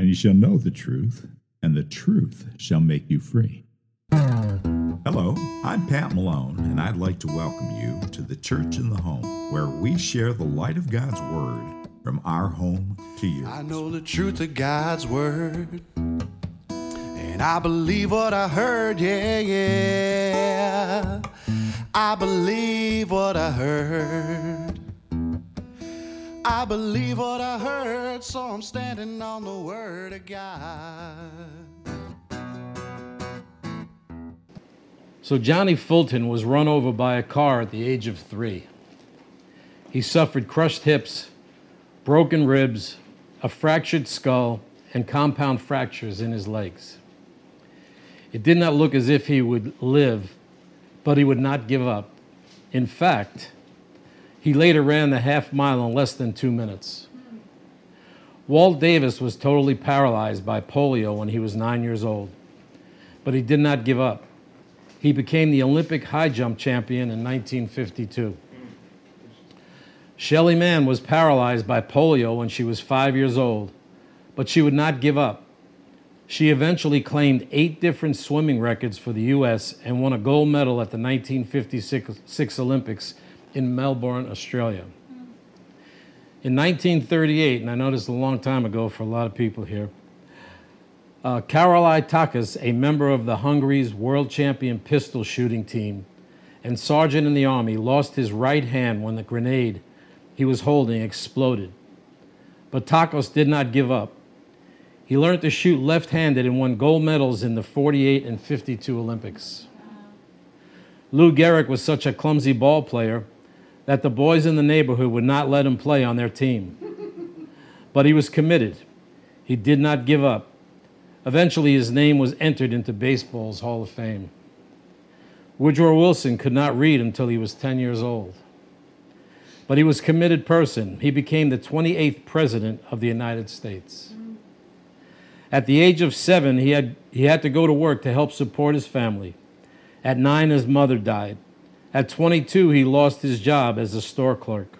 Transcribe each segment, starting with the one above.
and you shall know the truth, and the truth shall make you free. Hello, I'm Pat Malone, and I'd like to welcome you to the Church in the Home, where we share the light of God's Word from our home to yours. I know the truth of God's word. And I believe what I heard, yeah, yeah. I believe what I heard. I believe what I heard, so I'm standing on the word of God. So Johnny Fulton was run over by a car at the age of three. He suffered crushed hips, broken ribs, a fractured skull, and compound fractures in his legs. It did not look as if he would live, but he would not give up. In fact, he later ran the half mile in less than two minutes. Walt Davis was totally paralyzed by polio when he was nine years old, but he did not give up. He became the Olympic high jump champion in 1952. Shelley Mann was paralyzed by polio when she was five years old, but she would not give up. She eventually claimed eight different swimming records for the U.S. and won a gold medal at the 1956 Olympics in Melbourne, Australia. In 1938, and I know this is a long time ago for a lot of people here, uh, Takacs, a member of the Hungary's world champion pistol shooting team and sergeant in the army, lost his right hand when the grenade he was holding exploded. But Takacs did not give up. He learned to shoot left handed and won gold medals in the 48 and 52 Olympics. Lou Gehrig was such a clumsy ball player that the boys in the neighborhood would not let him play on their team. But he was committed. He did not give up. Eventually, his name was entered into baseball's Hall of Fame. Woodrow Wilson could not read until he was 10 years old. But he was a committed person. He became the 28th president of the United States. At the age of seven, he had, he had to go to work to help support his family. At nine, his mother died. At 22, he lost his job as a store clerk.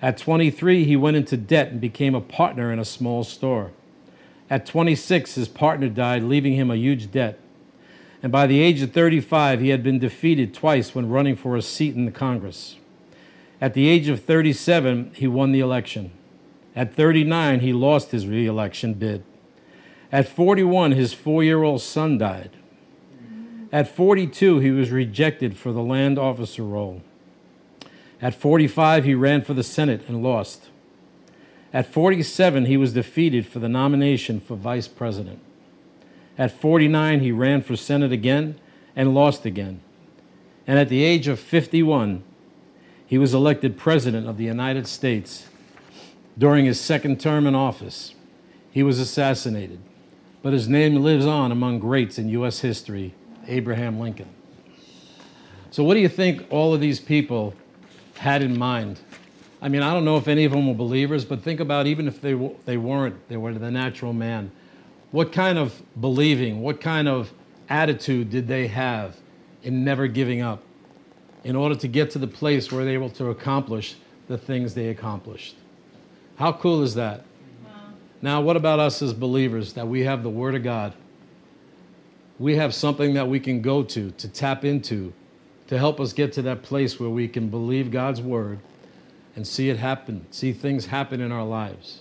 At 23, he went into debt and became a partner in a small store. At 26, his partner died, leaving him a huge debt. And by the age of 35, he had been defeated twice when running for a seat in the Congress. At the age of 37, he won the election. At 39, he lost his reelection bid. At 41, his four year old son died. At 42, he was rejected for the land officer role. At 45, he ran for the Senate and lost. At 47, he was defeated for the nomination for vice president. At 49, he ran for Senate again and lost again. And at the age of 51, he was elected President of the United States. During his second term in office, he was assassinated, but his name lives on among greats in U.S. history Abraham Lincoln. So, what do you think all of these people had in mind? I mean, I don't know if any of them were believers, but think about even if they, they weren't, they were the natural man. What kind of believing, what kind of attitude did they have in never giving up in order to get to the place where they were able to accomplish the things they accomplished? How cool is that? Now, what about us as believers that we have the Word of God? We have something that we can go to, to tap into, to help us get to that place where we can believe God's Word and see it happen, see things happen in our lives.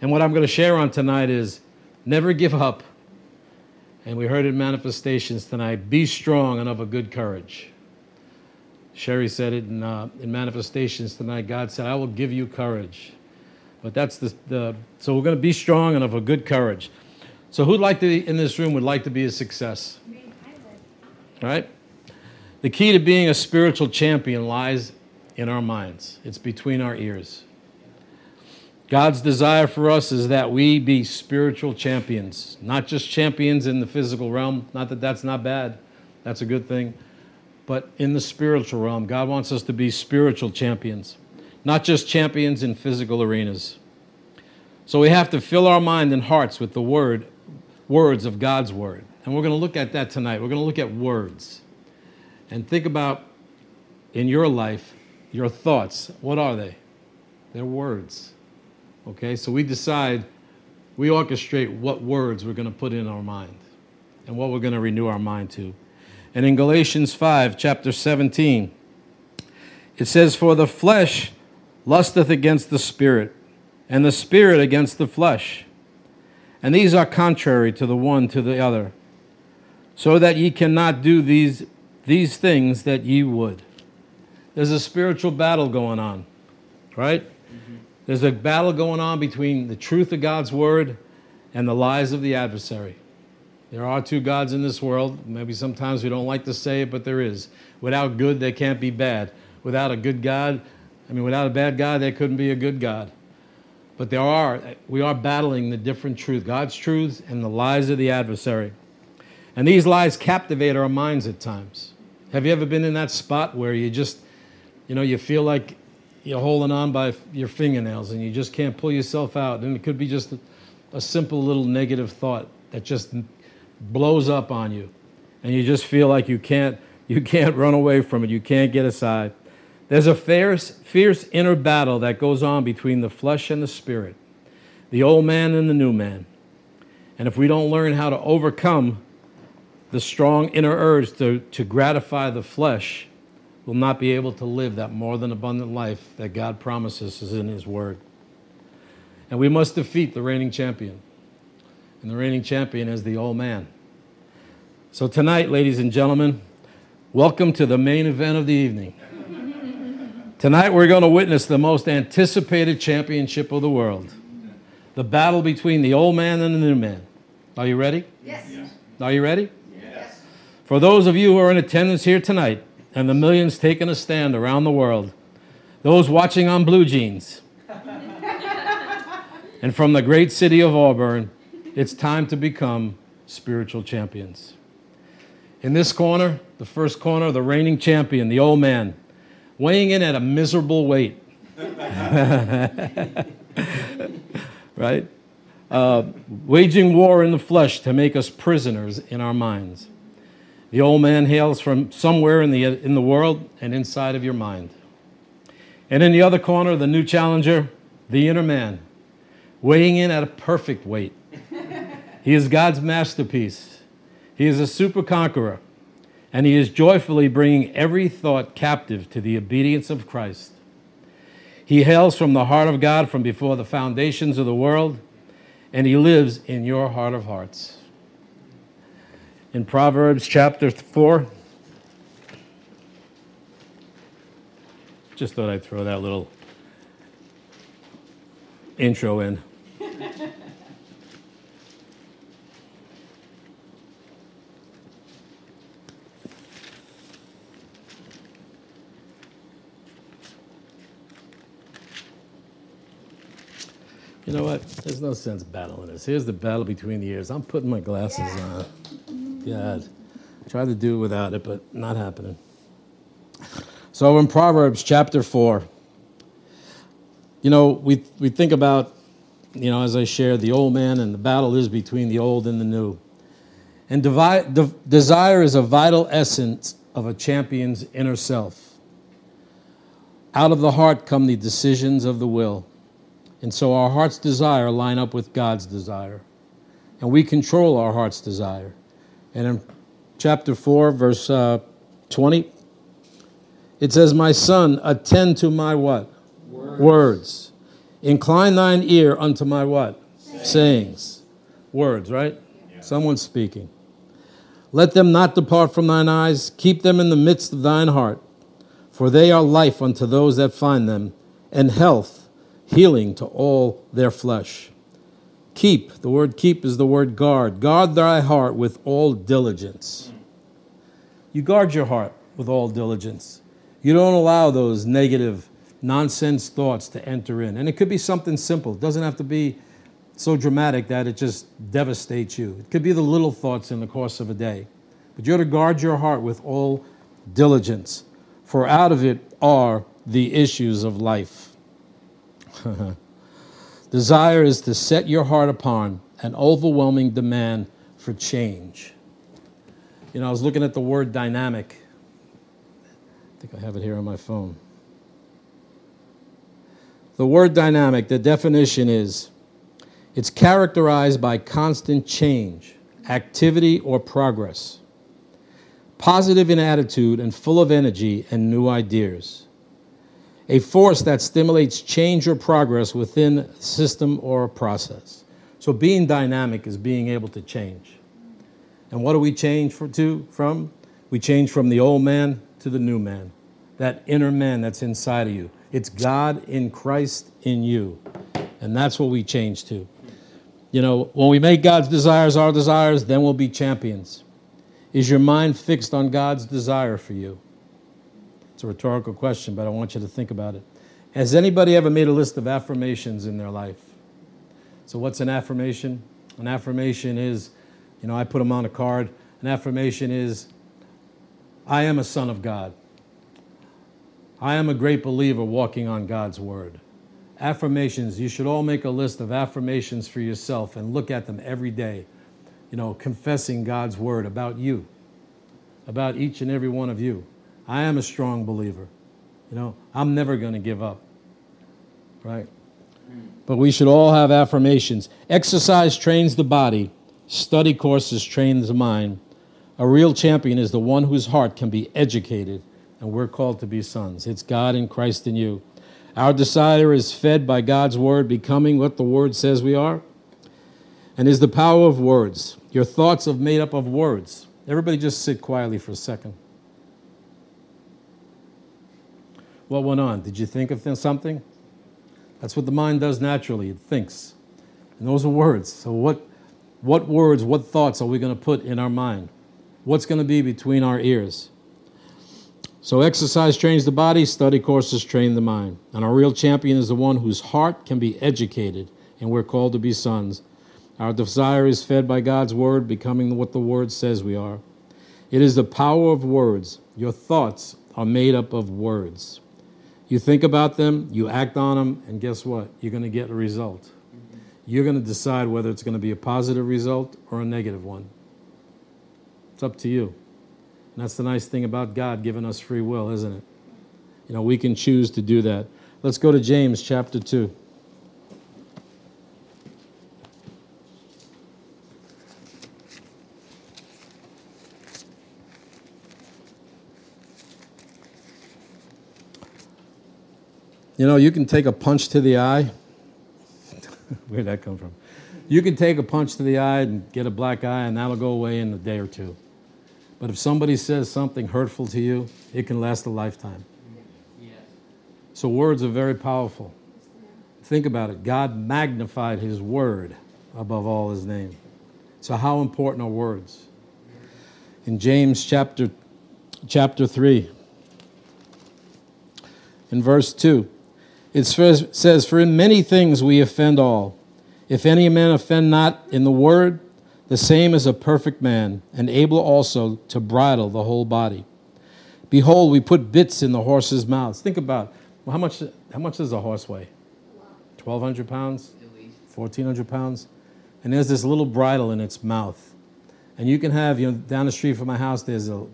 And what I'm going to share on tonight is never give up. And we heard in manifestations tonight be strong and of a good courage. Sherry said it in, uh, in manifestations tonight. God said, I will give you courage. But that's the, the so we're going to be strong and of a good courage. So who'd like to be in this room would like to be a success? All right? The key to being a spiritual champion lies in our minds. It's between our ears. God's desire for us is that we be spiritual champions, not just champions in the physical realm. Not that that's not bad, that's a good thing. But in the spiritual realm, God wants us to be spiritual champions not just champions in physical arenas. So we have to fill our mind and hearts with the word, words of God's word. And we're going to look at that tonight. We're going to look at words and think about in your life, your thoughts. What are they? They're words. Okay, so we decide we orchestrate what words we're going to put in our mind and what we're going to renew our mind to. And in Galatians 5, chapter 17, it says, For the flesh lusteth against the spirit, and the spirit against the flesh. And these are contrary to the one to the other, so that ye cannot do these, these things that ye would. There's a spiritual battle going on, right? Mm-hmm. There's a battle going on between the truth of God's word and the lies of the adversary. There are two gods in this world. Maybe sometimes we don't like to say it, but there is. Without good, there can't be bad. Without a good God, I mean, without a bad God, there couldn't be a good God. But there are, we are battling the different truth, God's truths and the lies of the adversary. And these lies captivate our minds at times. Have you ever been in that spot where you just, you know, you feel like you're holding on by your fingernails and you just can't pull yourself out? And it could be just a, a simple little negative thought that just blows up on you. And you just feel like you can't, you can't run away from it. You can't get aside. There's a fierce, fierce inner battle that goes on between the flesh and the spirit, the old man and the new man. And if we don't learn how to overcome the strong inner urge to, to gratify the flesh, we'll not be able to live that more than abundant life that God promises is in His Word. And we must defeat the reigning champion. And the reigning champion is the old man. So, tonight, ladies and gentlemen, welcome to the main event of the evening. Tonight we're going to witness the most anticipated championship of the world the battle between the old man and the new man. Are you ready? Yes. yes. Are you ready? Yes. For those of you who are in attendance here tonight and the millions taking a stand around the world, those watching on BlueJeans, and from the great city of Auburn, it's time to become spiritual champions. In this corner, the first corner, the reigning champion, the old man weighing in at a miserable weight. right? Uh, waging war in the flesh to make us prisoners in our minds. The old man hails from somewhere in the, in the world and inside of your mind. And in the other corner, the new challenger, the inner man, weighing in at a perfect weight. he is God's masterpiece. He is a super conqueror and he is joyfully bringing every thought captive to the obedience of Christ. He hails from the heart of God from before the foundations of the world, and he lives in your heart of hearts. In Proverbs chapter 4, just thought I'd throw that little intro in. You know what? There's no sense battling this. Here's the battle between the ears. I'm putting my glasses yeah. on. God. Try to do without it, but not happening. So in Proverbs chapter 4, you know, we, we think about, you know, as I shared, the old man and the battle is between the old and the new. And de- desire is a vital essence of a champion's inner self. Out of the heart come the decisions of the will. And so our heart's desire line up with God's desire. And we control our heart's desire. And in chapter 4, verse uh, 20, it says, My son, attend to my what? Words. Words. Incline thine ear unto my what? Sayings. Sayings. Words, right? Yeah. Someone's speaking. Let them not depart from thine eyes. Keep them in the midst of thine heart. For they are life unto those that find them, and health healing to all their flesh. Keep, the word keep is the word guard. Guard thy heart with all diligence. You guard your heart with all diligence. You don't allow those negative, nonsense thoughts to enter in. And it could be something simple, it doesn't have to be so dramatic that it just devastates you. It could be the little thoughts in the course of a day. But you're to guard your heart with all diligence, for out of it are the issues of life. Desire is to set your heart upon an overwhelming demand for change. You know, I was looking at the word dynamic. I think I have it here on my phone. The word dynamic, the definition is It's characterized by constant change, activity, or progress, positive in attitude and full of energy and new ideas. A force that stimulates change or progress within a system or process. So being dynamic is being able to change. And what do we change for, to from? We change from the old man to the new man, that inner man that's inside of you. It's God in Christ in you. And that's what we change to. You know, when we make God's desires our desires, then we'll be champions. Is your mind fixed on God's desire for you? It's a rhetorical question, but I want you to think about it. Has anybody ever made a list of affirmations in their life? So, what's an affirmation? An affirmation is, you know, I put them on a card. An affirmation is, I am a son of God. I am a great believer walking on God's word. Affirmations, you should all make a list of affirmations for yourself and look at them every day, you know, confessing God's word about you, about each and every one of you. I am a strong believer. You know, I'm never going to give up, right? But we should all have affirmations. Exercise trains the body, study courses train the mind. A real champion is the one whose heart can be educated and we're called to be sons. It's God in Christ in you. Our desire is fed by God's word, becoming what the word says we are, and is the power of words. Your thoughts are made up of words. Everybody just sit quietly for a second. What went on? Did you think of something? That's what the mind does naturally. It thinks. And those are words. So, what, what words, what thoughts are we going to put in our mind? What's going to be between our ears? So, exercise trains the body, study courses train the mind. And our real champion is the one whose heart can be educated, and we're called to be sons. Our desire is fed by God's word, becoming what the word says we are. It is the power of words. Your thoughts are made up of words. You think about them, you act on them, and guess what? You're going to get a result. You're going to decide whether it's going to be a positive result or a negative one. It's up to you. And that's the nice thing about God giving us free will, isn't it? You know, we can choose to do that. Let's go to James chapter 2. You know, you can take a punch to the eye. Where'd that come from? You can take a punch to the eye and get a black eye, and that'll go away in a day or two. But if somebody says something hurtful to you, it can last a lifetime. So words are very powerful. Think about it. God magnified his word above all his name. So how important are words? In James chapter chapter 3 in verse 2 it says for in many things we offend all if any man offend not in the word the same is a perfect man, and able also to bridle the whole body. Behold, we put bits in the horses' mouths. Think about well, how much how much does a horse weigh? Twelve hundred pounds, fourteen hundred pounds, and there's this little bridle in its mouth, and you can have you know down the street from my house. There's a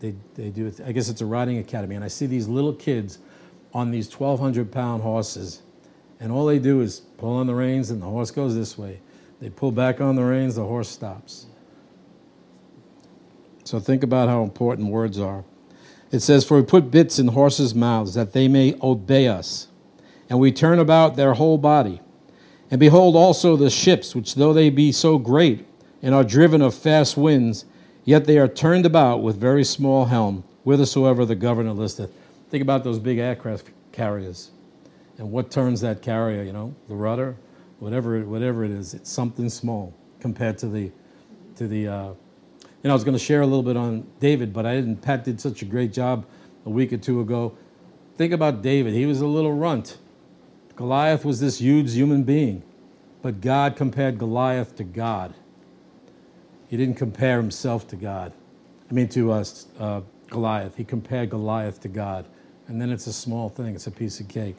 they they do it, I guess it's a riding academy, and I see these little kids on these twelve hundred pound horses, and all they do is pull on the reins, and the horse goes this way they pull back on the reins, the horse stops. So think about how important words are. It says, For we put bits in horses' mouths that they may obey us, and we turn about their whole body. And behold also the ships, which though they be so great and are driven of fast winds, yet they are turned about with very small helm, whithersoever the governor listeth. Think about those big aircraft carriers. And what turns that carrier, you know? The rudder, whatever whatever it is, it's something small compared to the to the. Uh, you know, I was going to share a little bit on David, but I didn't. Pat did such a great job a week or two ago. Think about David. He was a little runt. Goliath was this huge human being, but God compared Goliath to God. He didn't compare himself to God. I mean, to us, uh, Goliath. He compared Goliath to God. And then it's a small thing, it's a piece of cake.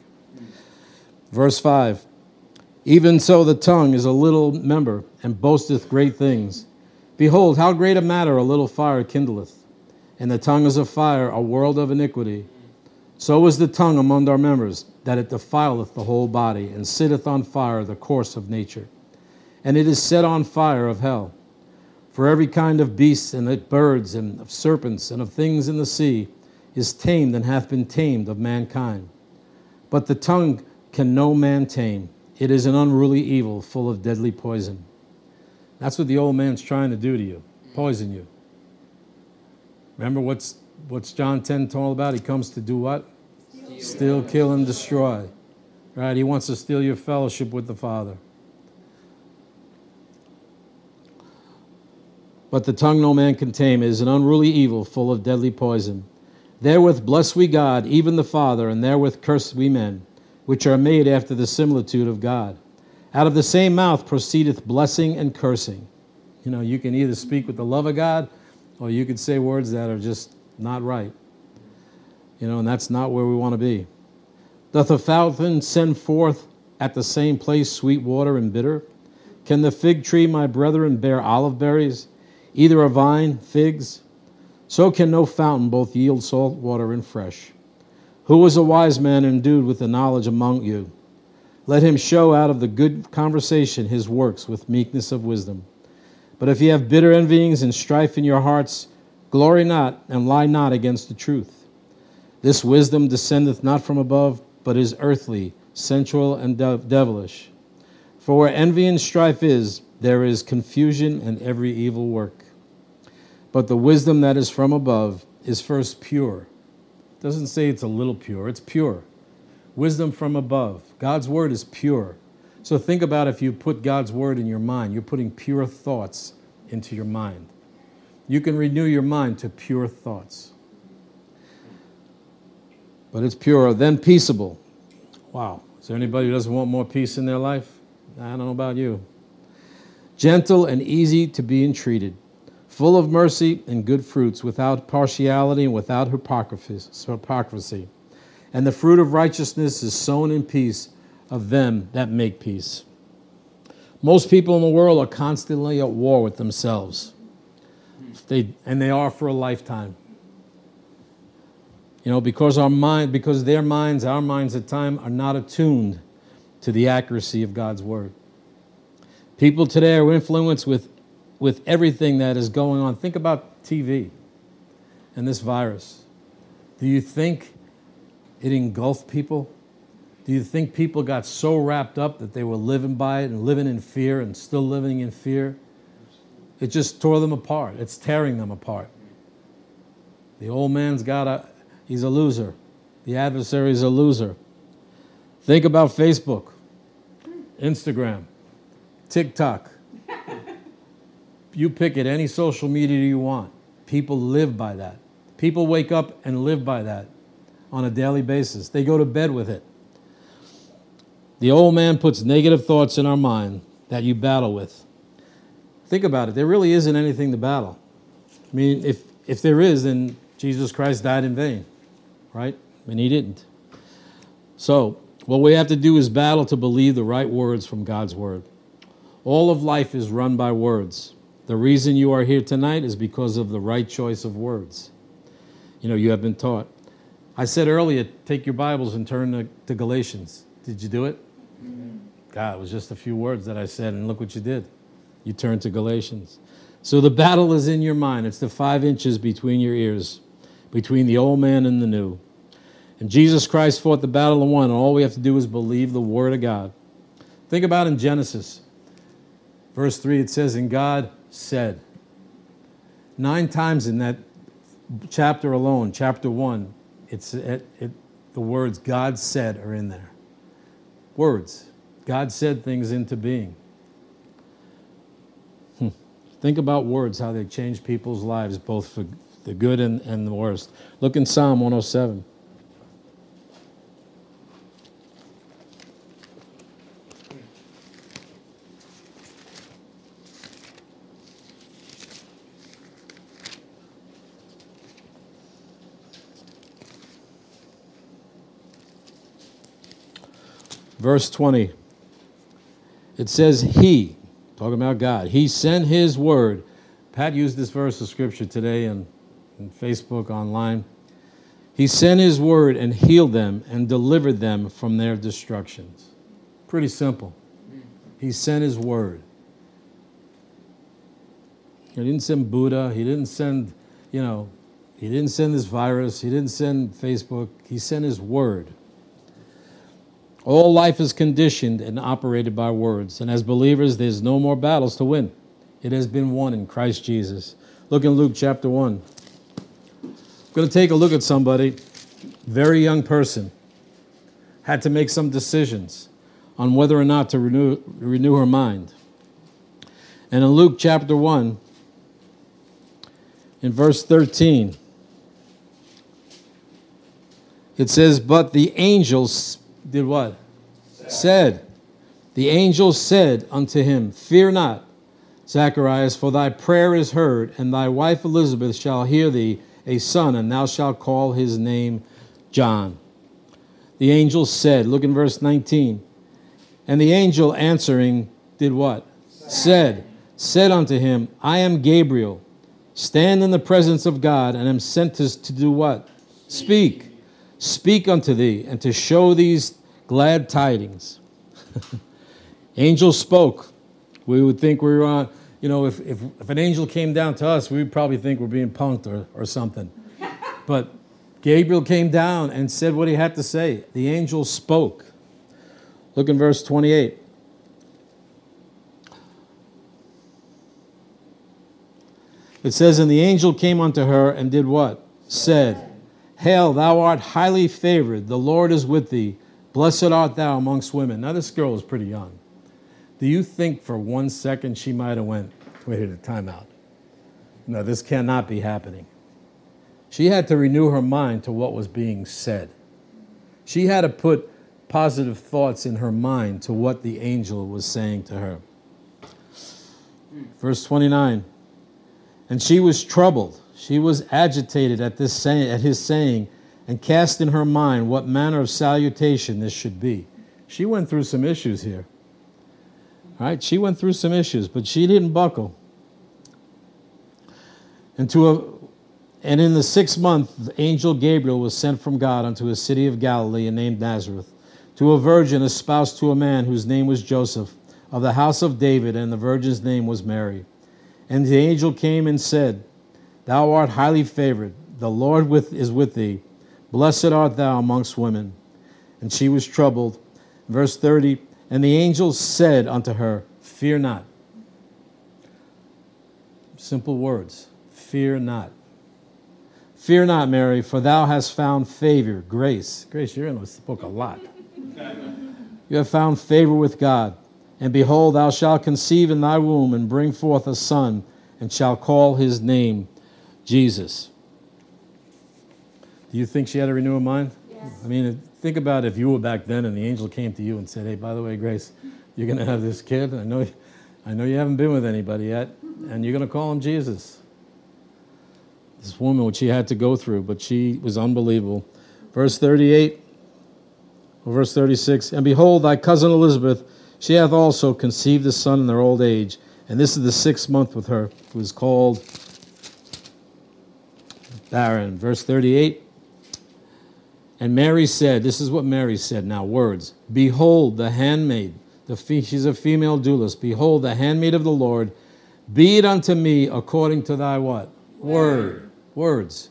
Verse 5 even so, the tongue is a little member and boasteth great things. Behold, how great a matter a little fire kindleth. And the tongue is a fire, a world of iniquity. So is the tongue among our members, that it defileth the whole body, and sitteth on fire the course of nature. and it is set on fire of hell. For every kind of beasts and of birds and of serpents and of things in the sea is tamed and hath been tamed of mankind. But the tongue can no man tame. It is an unruly evil full of deadly poison. That's what the old man's trying to do to you poison you. Remember what's, what's John 10 all about? He comes to do what? Steal, steal kill, and destroy. Right? He wants to steal your fellowship with the Father. But the tongue no man can tame is an unruly evil full of deadly poison. Therewith bless we God, even the Father, and therewith curse we men, which are made after the similitude of God. Out of the same mouth proceedeth blessing and cursing. You know, you can either speak with the love of God or you could say words that are just not right. You know, and that's not where we want to be. Doth a fountain send forth at the same place sweet water and bitter? Can the fig tree, my brethren, bear olive berries? either a vine, figs. So can no fountain both yield salt water and fresh. Who is a wise man endued with the knowledge among you? Let him show out of the good conversation his works with meekness of wisdom. But if ye have bitter envyings and strife in your hearts, glory not and lie not against the truth. This wisdom descendeth not from above, but is earthly, sensual, and de- devilish. For where envy and strife is, there is confusion and every evil work. But the wisdom that is from above is first pure. It doesn't say it's a little pure, it's pure. Wisdom from above. God's word is pure. So think about if you put God's word in your mind, you're putting pure thoughts into your mind. You can renew your mind to pure thoughts. But it's pure, then peaceable. Wow. Is there anybody who doesn't want more peace in their life? I don't know about you gentle and easy to be entreated, full of mercy and good fruits, without partiality and without hypocrisy. And the fruit of righteousness is sown in peace of them that make peace. Most people in the world are constantly at war with themselves. They, and they are for a lifetime. You know, because our mind, because their minds, our minds at time are not attuned to the accuracy of God's word. People today are influenced with, with everything that is going on. Think about TV and this virus. Do you think it engulfed people? Do you think people got so wrapped up that they were living by it and living in fear and still living in fear? It just tore them apart. It's tearing them apart. The old man's got a, he's a loser. The adversary is a loser. Think about Facebook, Instagram. TikTok. You pick it, any social media you want. People live by that. People wake up and live by that on a daily basis. They go to bed with it. The old man puts negative thoughts in our mind that you battle with. Think about it. There really isn't anything to battle. I mean, if, if there is, then Jesus Christ died in vain, right? And he didn't. So, what we have to do is battle to believe the right words from God's word. All of life is run by words. The reason you are here tonight is because of the right choice of words. You know, you have been taught. I said earlier, take your Bibles and turn to, to Galatians. Did you do it? God, it was just a few words that I said, and look what you did. You turned to Galatians. So the battle is in your mind. It's the five inches between your ears, between the old man and the new. And Jesus Christ fought the battle and won, and all we have to do is believe the Word of God. Think about in Genesis. Verse 3, it says, And God said. Nine times in that chapter alone, chapter 1, it's, it, it, the words God said are in there. Words. God said things into being. Hmm. Think about words, how they change people's lives, both for the good and, and the worst. Look in Psalm 107. Verse 20. It says, He, talking about God, He sent His word. Pat used this verse of scripture today in, in Facebook online. He sent His word and healed them and delivered them from their destructions. Pretty simple. He sent His word. He didn't send Buddha. He didn't send, you know, he didn't send this virus. He didn't send Facebook. He sent his word. All life is conditioned and operated by words. And as believers, there's no more battles to win. It has been won in Christ Jesus. Look in Luke chapter 1. I'm going to take a look at somebody, very young person, had to make some decisions on whether or not to renew, renew her mind. And in Luke chapter 1, in verse 13, it says, But the angels did what? Said. said. The angel said unto him, Fear not, Zacharias, for thy prayer is heard, and thy wife Elizabeth shall hear thee a son, and thou shalt call his name John. The angel said, look in verse 19. And the angel answering did what? Said, said unto him, I am Gabriel, stand in the presence of God, and am sent to, to do what? Speak. Speak unto thee, and to show these glad tidings. angel spoke. We would think we were on, you know, if, if, if, an angel came down to us, we would probably think we're being punked or, or something. But Gabriel came down and said what he had to say. The angel spoke. Look in verse 28. It says, And the angel came unto her and did what? Said, Hail, thou art highly favored. The Lord is with thee. Blessed art thou amongst women. Now, this girl is pretty young. Do you think for one second she might have went, wait a time out? No, this cannot be happening. She had to renew her mind to what was being said. She had to put positive thoughts in her mind to what the angel was saying to her. Verse 29 And she was troubled she was agitated at, this say, at his saying and cast in her mind what manner of salutation this should be. She went through some issues here. All right, she went through some issues, but she didn't buckle. And, to a, and in the sixth month, the angel Gabriel was sent from God unto a city of Galilee and named Nazareth, to a virgin espoused to a man whose name was Joseph, of the house of David, and the virgin's name was Mary. And the angel came and said, Thou art highly favored. The Lord with, is with thee. Blessed art thou amongst women. And she was troubled. Verse 30 And the angel said unto her, Fear not. Simple words. Fear not. Fear not, Mary, for thou hast found favor, grace. Grace, you're in this book a lot. you have found favor with God. And behold, thou shalt conceive in thy womb and bring forth a son, and shall call his name Jesus. Do you think she had a renewal mind? Yes. I mean, think about if you were back then and the angel came to you and said, "Hey, by the way, Grace, you're going to have this kid. I know, I know you haven't been with anybody yet, and you're going to call him Jesus." This woman, what she had to go through, but she was unbelievable. Verse 38, or verse 36, and behold, thy cousin Elizabeth, she hath also conceived a son in their old age, and this is the sixth month with her, who is called barren. Verse 38. And Mary said, This is what Mary said now, words. Behold, the handmaid, the fe- she's a female doulos. Behold, the handmaid of the Lord, be it unto me according to thy what? Word. Words.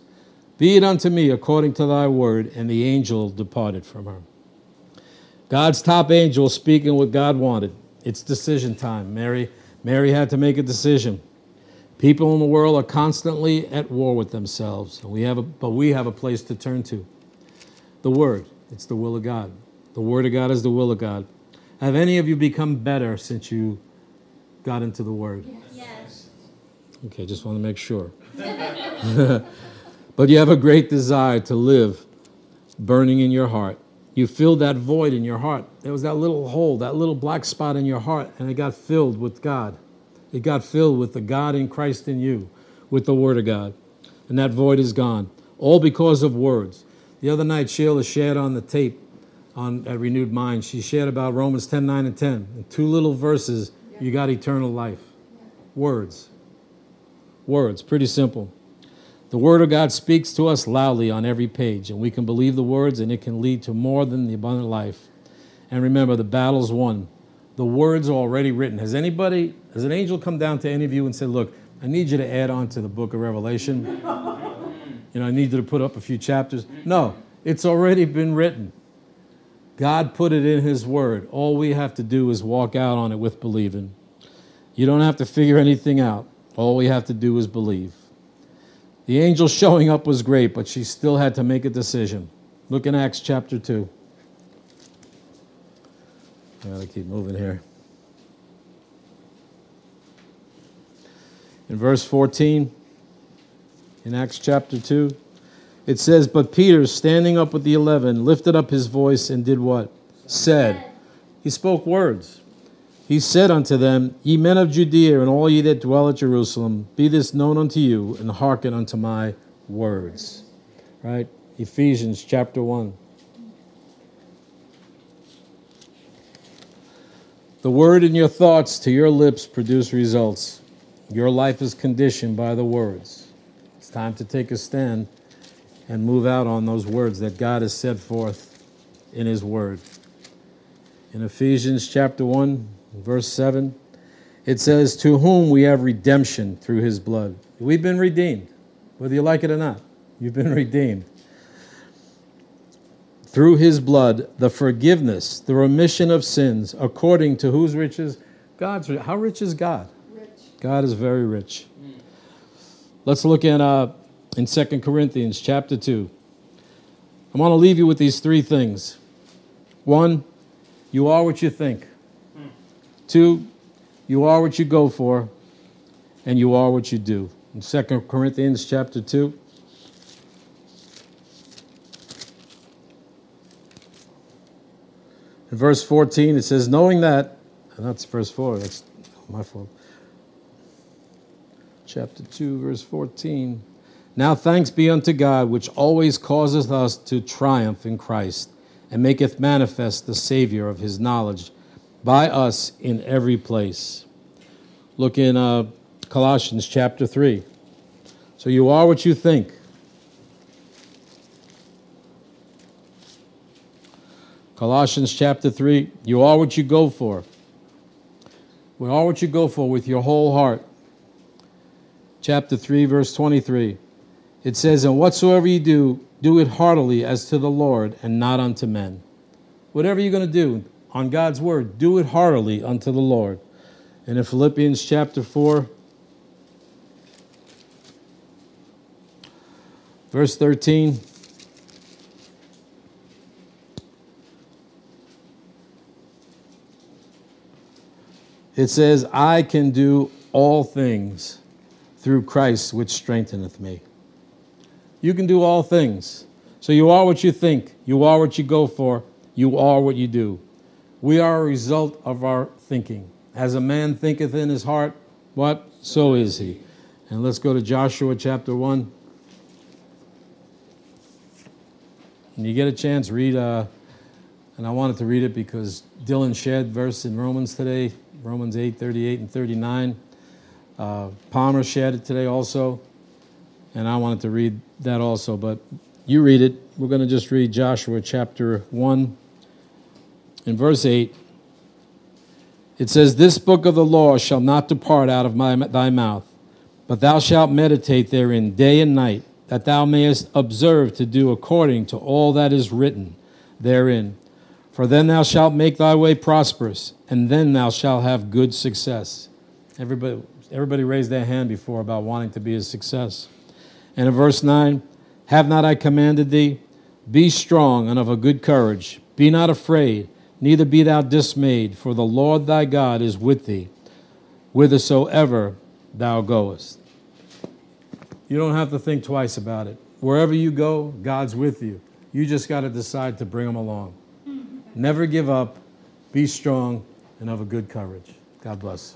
Be it unto me according to thy word. And the angel departed from her. God's top angel speaking what God wanted. It's decision time. Mary, Mary had to make a decision. People in the world are constantly at war with themselves, we have a, but we have a place to turn to. The Word, it's the will of God. The Word of God is the will of God. Have any of you become better since you got into the Word? Yes. Okay, just want to make sure. but you have a great desire to live burning in your heart. You filled that void in your heart. There was that little hole, that little black spot in your heart, and it got filled with God. It got filled with the God in Christ in you, with the Word of God. And that void is gone. All because of words. The other night, Sheila shared on the tape on at Renewed Mind, she shared about Romans 10 9 and 10. In two little verses, you got eternal life. Words. Words. Pretty simple. The Word of God speaks to us loudly on every page, and we can believe the words, and it can lead to more than the abundant life. And remember, the battle's won the words are already written. Has anybody, has an angel come down to any of you and said, Look, I need you to add on to the book of Revelation. You know, I need you to put up a few chapters. No, it's already been written. God put it in His Word. All we have to do is walk out on it with believing. You don't have to figure anything out. All we have to do is believe. The angel showing up was great, but she still had to make a decision. Look in Acts chapter 2. Gotta keep moving here. In verse 14, in Acts chapter 2, it says, But Peter, standing up with the eleven, lifted up his voice and did what? Said. He spoke words. He said unto them, Ye men of Judea, and all ye that dwell at Jerusalem, be this known unto you, and hearken unto my words. Right? Ephesians chapter 1. The word in your thoughts to your lips produce results. Your life is conditioned by the words. It's time to take a stand and move out on those words that God has set forth in His Word. In Ephesians chapter 1, verse 7, it says, To whom we have redemption through His blood. We've been redeemed, whether you like it or not. You've been redeemed. Through His blood, the forgiveness, the remission of sins, according to whose riches? God's. rich. How rich is God? Rich. God is very rich. Let's look at uh, in 2 Corinthians chapter 2. I want to leave you with these three things. One, you are what you think. Two, you are what you go for. And you are what you do. In 2 Corinthians chapter 2. Verse 14, it says, Knowing that, and that's verse 4, that's my fault. Chapter 2, verse 14. Now thanks be unto God, which always causeth us to triumph in Christ, and maketh manifest the Savior of his knowledge by us in every place. Look in uh, Colossians chapter 3. So you are what you think. Colossians chapter 3, you are what you go for. We are what you go for with your whole heart. Chapter 3, verse 23 it says, And whatsoever you do, do it heartily as to the Lord and not unto men. Whatever you're going to do on God's word, do it heartily unto the Lord. And in Philippians chapter 4, verse 13, it says, I can do all things through Christ which strengtheneth me. You can do all things. So you are what you think, you are what you go for, you are what you do. We are a result of our thinking. As a man thinketh in his heart, what? So is he. And let's go to Joshua chapter 1. When you get a chance, read, uh, and I wanted to read it because Dylan shared verse in Romans today, Romans 8, 38 and 39. Uh, Palmer shared it today also and I wanted to read that also, but you read it. We're going to just read Joshua chapter 1 in verse 8. It says, This book of the law shall not depart out of my, thy mouth, but thou shalt meditate therein day and night, that thou mayest observe to do according to all that is written therein. For then thou shalt make thy way prosperous, and then thou shalt have good success. Everybody, everybody raised their hand before about wanting to be a success. And in verse 9, have not I commanded thee? Be strong and of a good courage. Be not afraid, neither be thou dismayed, for the Lord thy God is with thee, whithersoever thou goest. You don't have to think twice about it. Wherever you go, God's with you. You just got to decide to bring him along. Never give up. Be strong and have a good courage. God bless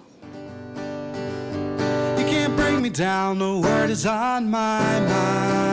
me down, the word is on my mind.